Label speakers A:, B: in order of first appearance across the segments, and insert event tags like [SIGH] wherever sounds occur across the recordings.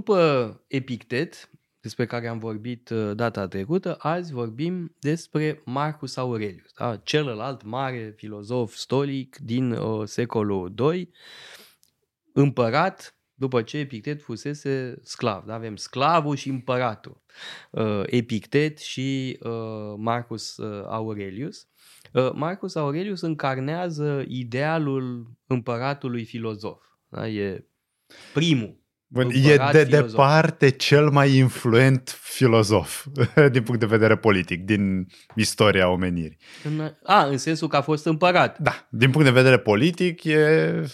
A: după Epictet, despre care am vorbit uh, data trecută, azi vorbim despre Marcus Aurelius, da? celălalt mare filozof stolic din uh, secolul II, împărat după ce Epictet fusese sclav. Da? Avem sclavul și împăratul, uh, Epictet și uh, Marcus uh, Aurelius. Uh, Marcus Aurelius încarnează idealul împăratului filozof. Da? E primul
B: Bun, e de filozof. departe cel mai influent filozof [LAUGHS] din punct de vedere politic, din istoria omenirii.
A: În, a, în sensul că a fost împărat.
B: Da, din punct de vedere politic e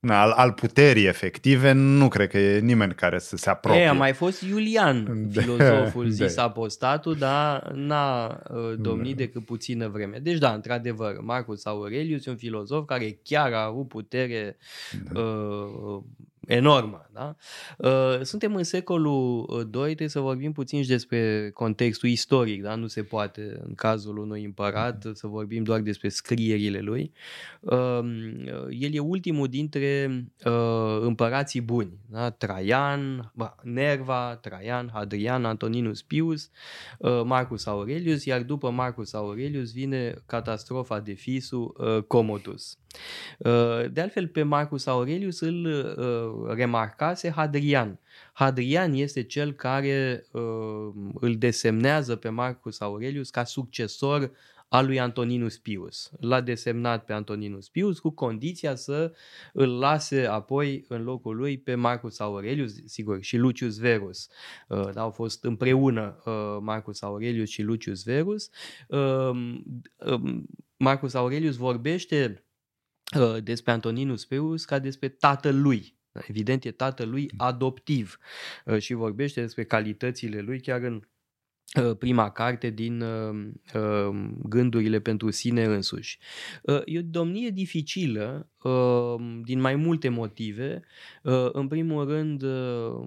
B: na, al, al puterii efective, nu cred că e nimeni care să se apropie. E,
A: a mai fost Iulian, [LAUGHS] de, filozoful de. zis apostatul, dar n-a uh, domnit de. decât puțină vreme. Deci da, într-adevăr, Marcus Aurelius e un filozof care chiar a avut putere da. uh, enormă. Da? Uh, suntem în secolul II, uh, trebuie să vorbim puțin și despre contextul istoric. Da? Nu se poate, în cazul unui împărat, să vorbim doar despre scrierile lui. Uh, el e ultimul dintre împărații buni. Da? Traian, Nerva, Traian, Hadrian, Antoninus Pius, Marcus Aurelius, iar după Marcus Aurelius vine catastrofa de fisul Commodus. De altfel, pe Marcus Aurelius îl remarcase Hadrian. Hadrian este cel care îl desemnează pe Marcus Aurelius ca succesor al lui Antoninus Pius. L-a desemnat pe Antoninus Pius cu condiția să îl lase apoi în locul lui pe Marcus Aurelius, sigur, și Lucius Verus. Uh, au fost împreună uh, Marcus Aurelius și Lucius Verus. Uh, Marcus Aurelius vorbește Uh, despre Antoninus Pius ca despre tatăl lui. Evident, e tatăl lui adoptiv uh, și vorbește despre calitățile lui chiar în uh, prima carte din Gândurile pentru sine însuși. E o domnie dificilă din mai multe motive. În primul rând,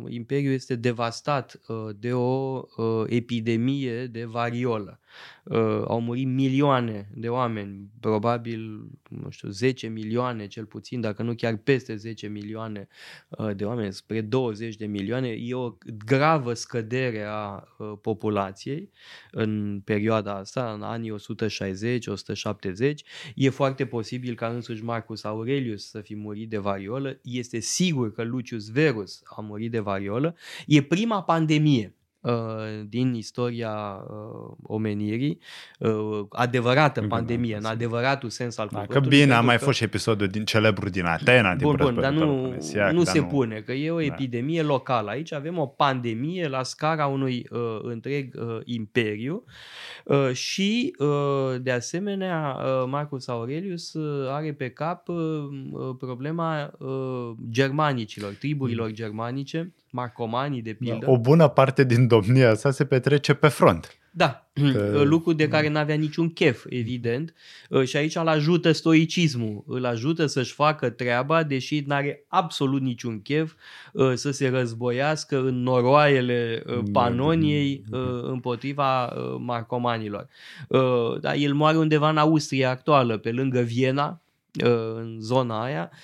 A: Imperiul este devastat de o epidemie de variolă uh, au murit milioane de oameni, probabil, nu știu, 10 milioane cel puțin, dacă nu chiar peste 10 milioane uh, de oameni, spre 20 de milioane. E o gravă scădere a uh, populației în perioada asta, în anii 160-170. E foarte posibil ca însuși Marcus Aurelius să fi murit de variolă. Este sigur că Lucius Verus a murit de variolă. E prima pandemie Uh, din istoria uh, omenirii, uh, adevărată pandemie, în adevăratul sens al
B: cuvântului. Da, că bine, a mai că... fost și episodul din celebru din Atena, din
A: bun, bun, dar nu, nu se nu... pune, că e o da. epidemie locală. Aici avem o pandemie la scara unui uh, întreg uh, imperiu uh, și, uh, de asemenea, uh, Marcus Aurelius uh, are pe cap uh, problema uh, germanicilor, triburilor mm. germanice, marcomanii de da, pildă.
B: O bună parte din domnia sa se petrece pe front.
A: Da, că... [CLEARS THROAT] lucru de care n-avea niciun chef, evident, ă, și aici îl ajută stoicismul, îl ajută să-și facă treaba, deși n-are absolut niciun chef ă, să se războiască în noroaiele ă, Panoniei împotriva marcomanilor. Da, el moare undeva în Austria actuală, pe lângă Viena, în zona aia, Uh,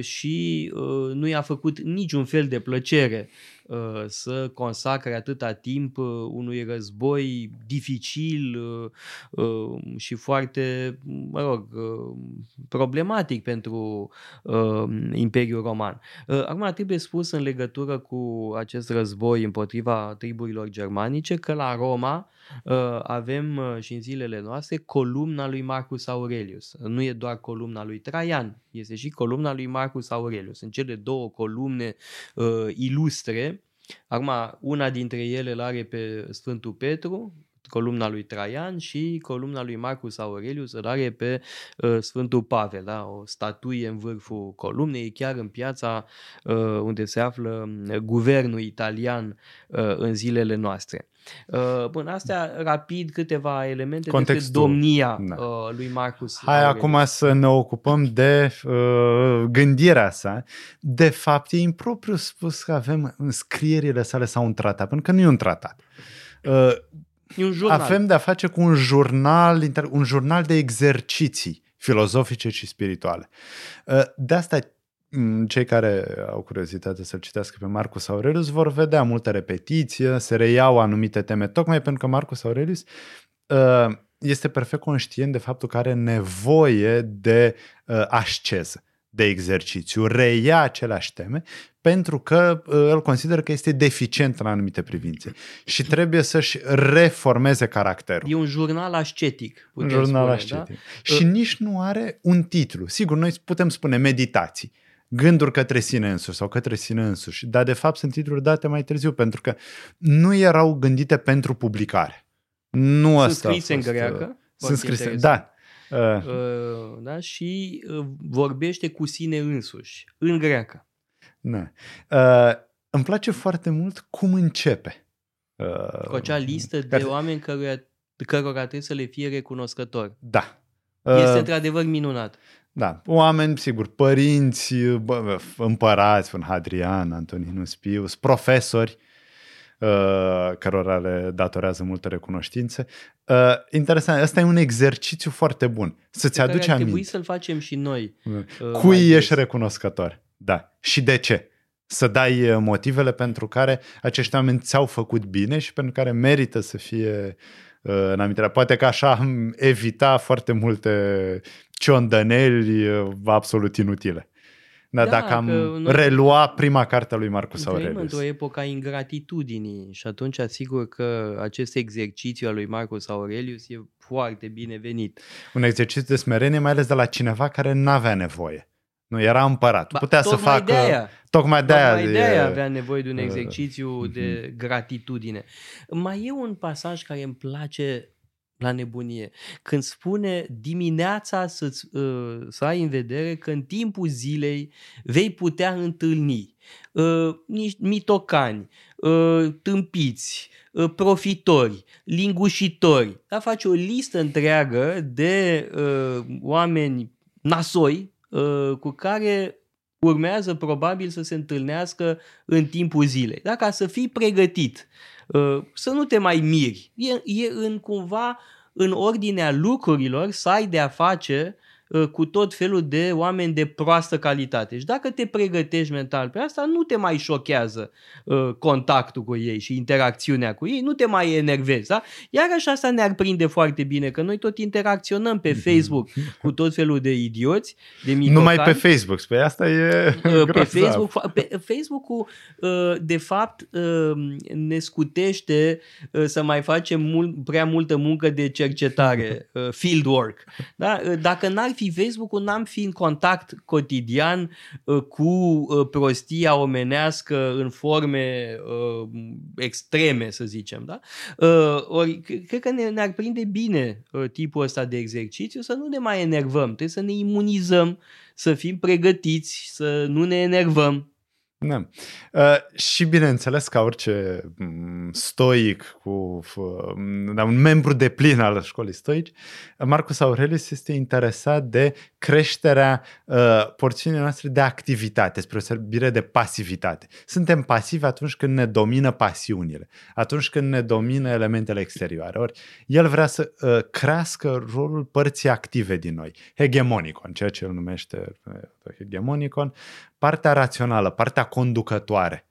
A: și uh, nu i-a făcut niciun fel de plăcere. uh, să consacre atâta timp unui război dificil și foarte, mă rog, problematic pentru Imperiul Roman. Acum trebuie spus în legătură cu acest război împotriva triburilor germanice că la Roma Uh, avem uh, și în zilele noastre columna lui Marcus Aurelius. Nu e doar columna lui Traian, este și columna lui Marcus Aurelius. Sunt cele două columne uh, ilustre. Acum, una dintre ele îl are pe Sfântul Petru, columna lui Traian și columna lui Marcus Aurelius îl are pe uh, Sfântul Pavel, da? o statuie în vârful columnei, chiar în piața uh, unde se află uh, guvernul italian uh, în zilele noastre. Uh, bun, astea rapid câteva elemente Contextul. despre domnia da. uh, lui Marcus.
B: Hai Aurelius. acum să ne ocupăm de uh, gândirea sa. De fapt, e impropriu spus că avem scrierile sale sau un tratat, pentru că nu e un tratat. Uh,
A: E un jurnal.
B: Avem de-a face cu un jurnal, un jurnal de exerciții filozofice și spirituale. Uh, de asta mm, cei care au curiozitate să-l citească pe Marcus Aurelius vor vedea multe repetiții, se reiau anumite teme, tocmai pentru că Marcus Aurelius uh, este perfect conștient de faptul că are nevoie de uh, asceză, de exercițiu, reia aceleași teme pentru că uh, îl consideră că este deficient în anumite privințe și trebuie să-și reformeze caracterul.
A: E un jurnal ascetic.
B: Un jurnal spune, ascetic. Da? Și uh. nici nu are un titlu. Sigur, noi putem spune meditații gânduri către sine însuși sau către sine însuși, dar de fapt sunt titluri date mai târziu pentru că nu erau gândite pentru publicare. Nu sunt asta
A: scrise în greacă.
B: Uh, sunt scrise, da.
A: Uh. Uh, da. Și uh, vorbește cu sine însuși, în greacă.
B: Da. Uh, îmi place foarte mult cum începe.
A: Uh, cu acea listă care... de oameni căruia, cărora trebuie să le fie recunoscători.
B: Da.
A: Uh, este într-adevăr minunat.
B: Da, oameni, sigur, părinți, bă, împărați, un Hadrian, Antoninus Pius, profesori, uh, cărora le datorează multe recunoștințe. Uh, interesant, ăsta e un exercițiu foarte bun. Să-ți aduci aminte.
A: Trebuie să-l facem și noi.
B: Uh, Cui ești recunoscător? Da. Și de ce? Să dai uh, motivele pentru care acești oameni ți-au făcut bine și pentru care merită să fie uh, în amintire. Poate că așa am evita foarte multe ciondăneli uh, absolut inutile. Dar da, dacă am noi, relua prima carte a lui Marcus Aurelius. Trăim
A: într-o epocă a ingratitudinii și atunci asigur că acest exercițiu al lui Marcus Aurelius e foarte binevenit.
B: Un exercițiu de smerenie, mai ales de la cineva care nu avea nevoie. Nu, era împărat. Ba, Putea să facă... De aia.
A: Tocmai de aia. Tocmai de aia avea nevoie de un exercițiu uh, de gratitudine. Mai e un pasaj care îmi place la nebunie. Când spune dimineața să, uh, să ai în vedere că în timpul zilei vei putea întâlni uh, niște mitocani, uh, tâmpiți, uh, profitori, lingușitori. Da, face o listă întreagă de uh, oameni nasoi uh, cu care urmează probabil să se întâlnească în timpul zilei. Da? Ca să fii pregătit Uh, să nu te mai miri. E, e în cumva în ordinea lucrurilor să ai de a face Uh, cu tot felul de oameni de proastă calitate. Și dacă te pregătești mental pe asta, nu te mai șochează uh, contactul cu ei și interacțiunea cu ei, nu te mai enervezi. Da? Iarăși asta ne-ar prinde foarte bine, că noi tot interacționăm pe Facebook cu tot felul de idioți, de
B: microcani. Numai pe Facebook, pe asta e
A: uh, Pe [LAUGHS] Facebook, pe Facebook-ul, uh, de fapt, uh, ne scutește uh, să mai facem mult, prea multă muncă de cercetare, [LAUGHS] uh, field work. Da? Uh, dacă n-ar fi Facebook-ul, n-am fi în contact cotidian uh, cu uh, prostia omenească în forme uh, extreme, să zicem. Da? Ori, cred că ne, ne-ar prinde bine tipul ăsta de exercițiu să nu ne mai enervăm, trebuie să ne imunizăm, să fim pregătiți, să nu ne enervăm.
B: Da. Uh, și bineînțeles ca orice mm, stoic, cu da, un membru de plin al școlii stoici, Marcus Aurelius este interesat de creșterea uh, porțiunii noastre de activitate, spre osebire de pasivitate. Suntem pasivi atunci când ne domină pasiunile, atunci când ne domină elementele exterioare. Ori el vrea să uh, crească rolul părții active din noi, hegemonicon, ceea ce el numește uh, hegemonicon, partea rațională, partea conducătoare.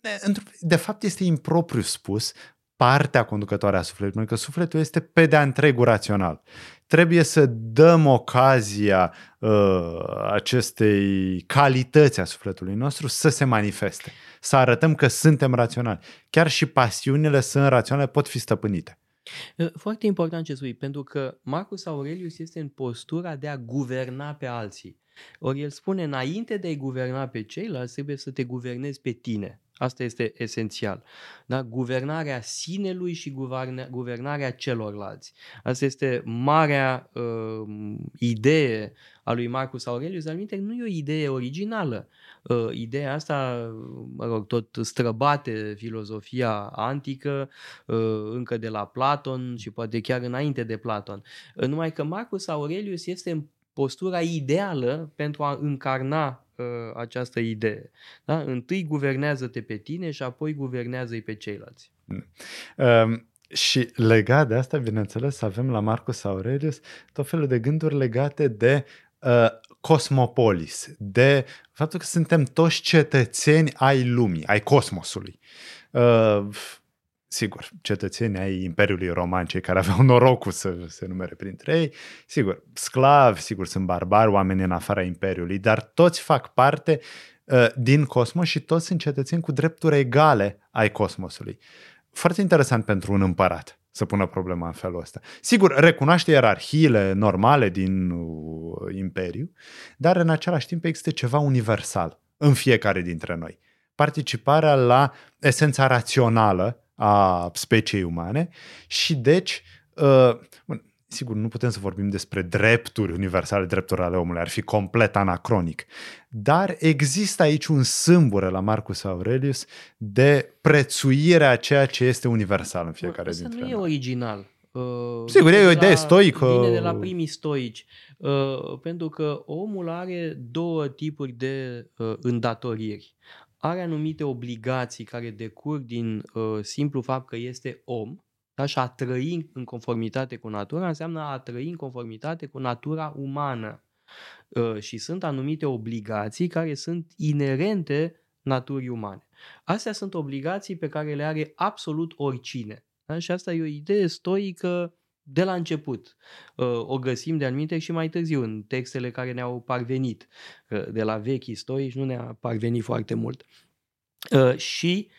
B: De, de fapt, este impropriu spus partea conducătoare a sufletului, pentru că sufletul este pe de-a întregul rațional. Trebuie să dăm ocazia uh, acestei calități a sufletului nostru să se manifeste, să arătăm că suntem raționali. Chiar și pasiunile sunt raționale, pot fi stăpânite.
A: Foarte important ce spui, pentru că Marcus Aurelius este în postura de a guverna pe alții. Ori el spune, înainte de a-i guverna pe ceilalți, trebuie să te guvernezi pe tine. Asta este esențial. Da? Guvernarea sinelui și guvernarea celorlalți. Asta este marea uh, idee a lui Marcus Aurelius, dar minte, nu e o idee originală. Uh, ideea asta, mă rog, tot străbate filozofia antică, uh, încă de la Platon și poate chiar înainte de Platon. Uh, numai că Marcus Aurelius este în postura ideală pentru a încarna uh, această idee. Da? Întâi guvernează-te pe tine și apoi guvernează-i pe ceilalți. Mm.
B: Um, și legat de asta, bineînțeles, avem la Marcus Aurelius tot felul de gânduri legate de uh, cosmopolis, de faptul că suntem toți cetățeni ai lumii, ai cosmosului. Uh, sigur, cetățenii ai Imperiului Roman, cei care aveau norocul să se numere printre ei, sigur, sclavi, sigur, sunt barbari, oameni în afara Imperiului, dar toți fac parte uh, din cosmos și toți sunt cetățeni cu drepturi egale ai cosmosului. Foarte interesant pentru un împărat să pună problema în felul ăsta. Sigur, recunoaște ierarhiile normale din uh, Imperiu, dar în același timp există ceva universal în fiecare dintre noi. Participarea la esența rațională a speciei umane și deci, uh, sigur, nu putem să vorbim despre drepturi universale, drepturi ale omului, ar fi complet anacronic, dar există aici un sâmbure la Marcus Aurelius de prețuire a ceea ce este universal în fiecare
A: Asta
B: dintre
A: nu
B: noi.
A: e original. Uh,
B: Sigur, e o idee stoică.
A: Vine de la primii stoici. Uh, pentru că omul are două tipuri de uh, îndatoriri are anumite obligații care decurg din uh, simplu fapt că este om, da? și a trăi în conformitate cu natura înseamnă a trăi în conformitate cu natura umană. Uh, și sunt anumite obligații care sunt inerente naturii umane. Astea sunt obligații pe care le are absolut oricine. Da? Și asta e o idee stoică de la început. Uh, o găsim de anumite și mai târziu în textele care ne-au parvenit. Uh, de la vechi istorici nu ne-a parvenit foarte mult. Uh, și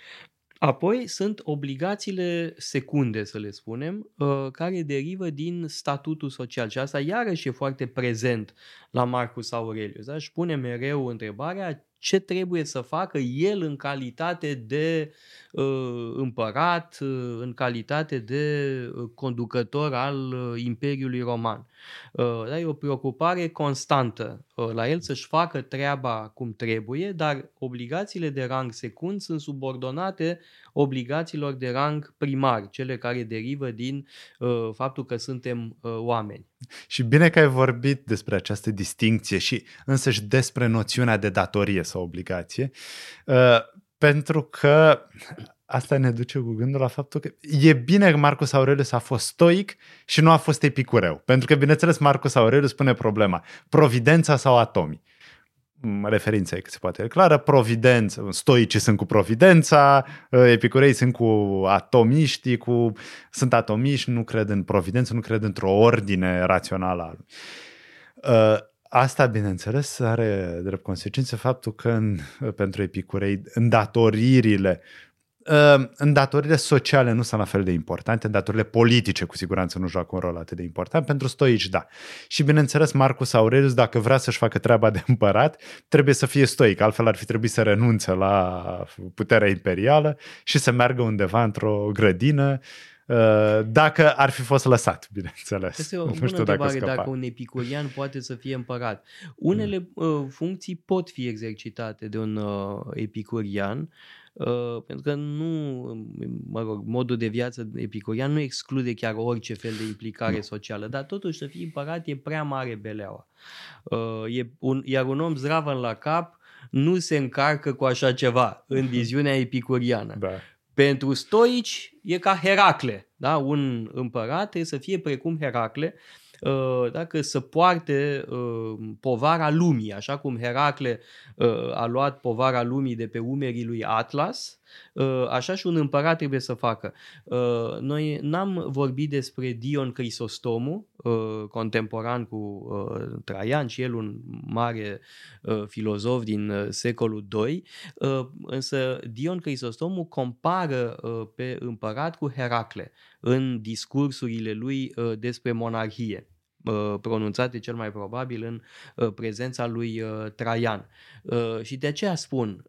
A: apoi sunt obligațiile secunde, să le spunem, care derivă din statutul social. Și asta iarăși e foarte prezent la Marcus Aurelius. Da? Și pune mereu întrebarea ce trebuie să facă el în calitate de uh, împărat, uh, în calitate de uh, conducător al uh, Imperiului Roman. Uh, da, e o preocupare constantă uh, la el să-și facă treaba cum trebuie, dar obligațiile de rang secund sunt subordonate obligațiilor de rang primar, cele care derivă din uh, faptul că suntem uh, oameni.
B: Și bine că ai vorbit despre această distinție și însăși despre noțiunea de datorie sau obligație, uh, pentru că asta ne duce cu gândul la faptul că e bine că Marcus Aurelius a fost stoic și nu a fost epicureu. Pentru că, bineînțeles, Marcus Aurelius spune problema, providența sau atomii referința e cât se poate clară, providență, stoicii sunt cu providența, epicurei sunt cu atomiștii, cu, sunt atomiști, nu cred în providență, nu cred într-o ordine rațională a lui. Asta, bineînțeles, are drept consecință faptul că în, pentru epicurei îndatoririle Ehm, îndatoririle sociale nu sunt la fel de importante, îndatoririle politice cu siguranță nu joacă un rol atât de important, pentru stoici da. Și bineînțeles Marcus Aurelius, dacă vrea să-și facă treaba de împărat, trebuie să fie stoic, altfel ar fi trebuit să renunțe la puterea imperială și să meargă undeva într-o grădină eh, dacă ar fi fost lăsat, bineînțeles.
A: Este o bună știu întrebare dacă, dacă un epicurian poate să fie împărat. Unele mm. funcții pot fi exercitate de un uh, epicurian, Uh, pentru că nu, mă rog, modul de viață epicurian nu exclude chiar orice fel de implicare nu. socială, dar totuși să fii împărat e prea mare beleaua. Uh, e un, iar un om zdravăn la cap nu se încarcă cu așa ceva în [LAUGHS] viziunea epicuriană. Da. Pentru stoici e ca Heracle. Da? Un împărat trebuie să fie precum Heracle, Uh, dacă să poarte uh, povara lumii, așa cum Heracle uh, a luat povara lumii de pe umerii lui Atlas, așa și un împărat trebuie să facă. Noi n-am vorbit despre Dion Crisostomu, contemporan cu Traian și el un mare filozof din secolul II, însă Dion Crisostomu compară pe împărat cu Heracle în discursurile lui despre monarhie pronunțate cel mai probabil în prezența lui Traian. Și de aceea spun,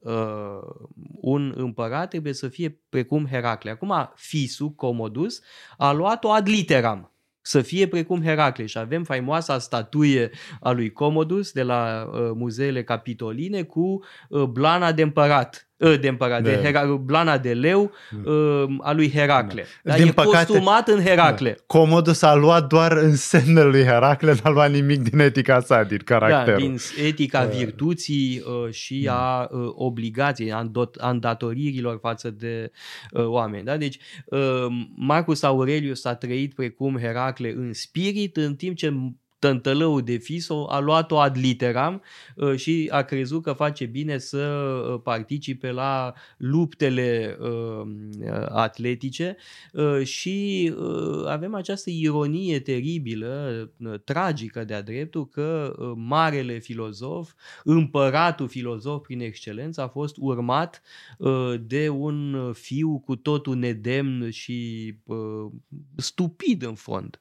A: un împărat trebuie să fie precum Heracle. Acum, Fisu, Comodus, a luat-o ad literam să fie precum Heracle și avem faimoasa statuie a lui Comodus de la uh, muzeele capitoline cu uh, blana de împărat Ă, de împărat, de, de Hera, blana de leu uh, a lui Heracle. Da. Dar Din e păcate, costumat în Heracle. Da.
B: Comodul s-a luat doar în semnele lui Heracle, n-a luat nimic din etica sa, din caracter.
A: Da, din etica uh. virtuții uh, și uh. a uh, obligației, a, a îndatoririlor față de uh, oameni. Da? Deci uh, Marcus Aurelius a trăit precum Heracle în spirit, în timp ce tântălău de Fiso a luat-o ad literam uh, și a crezut că face bine să uh, participe la luptele uh, atletice și avem această ironie teribilă, tragică de-a dreptul, că marele filozof, împăratul filozof prin excelență, a fost urmat de un fiu cu totul nedemn și stupid în fond.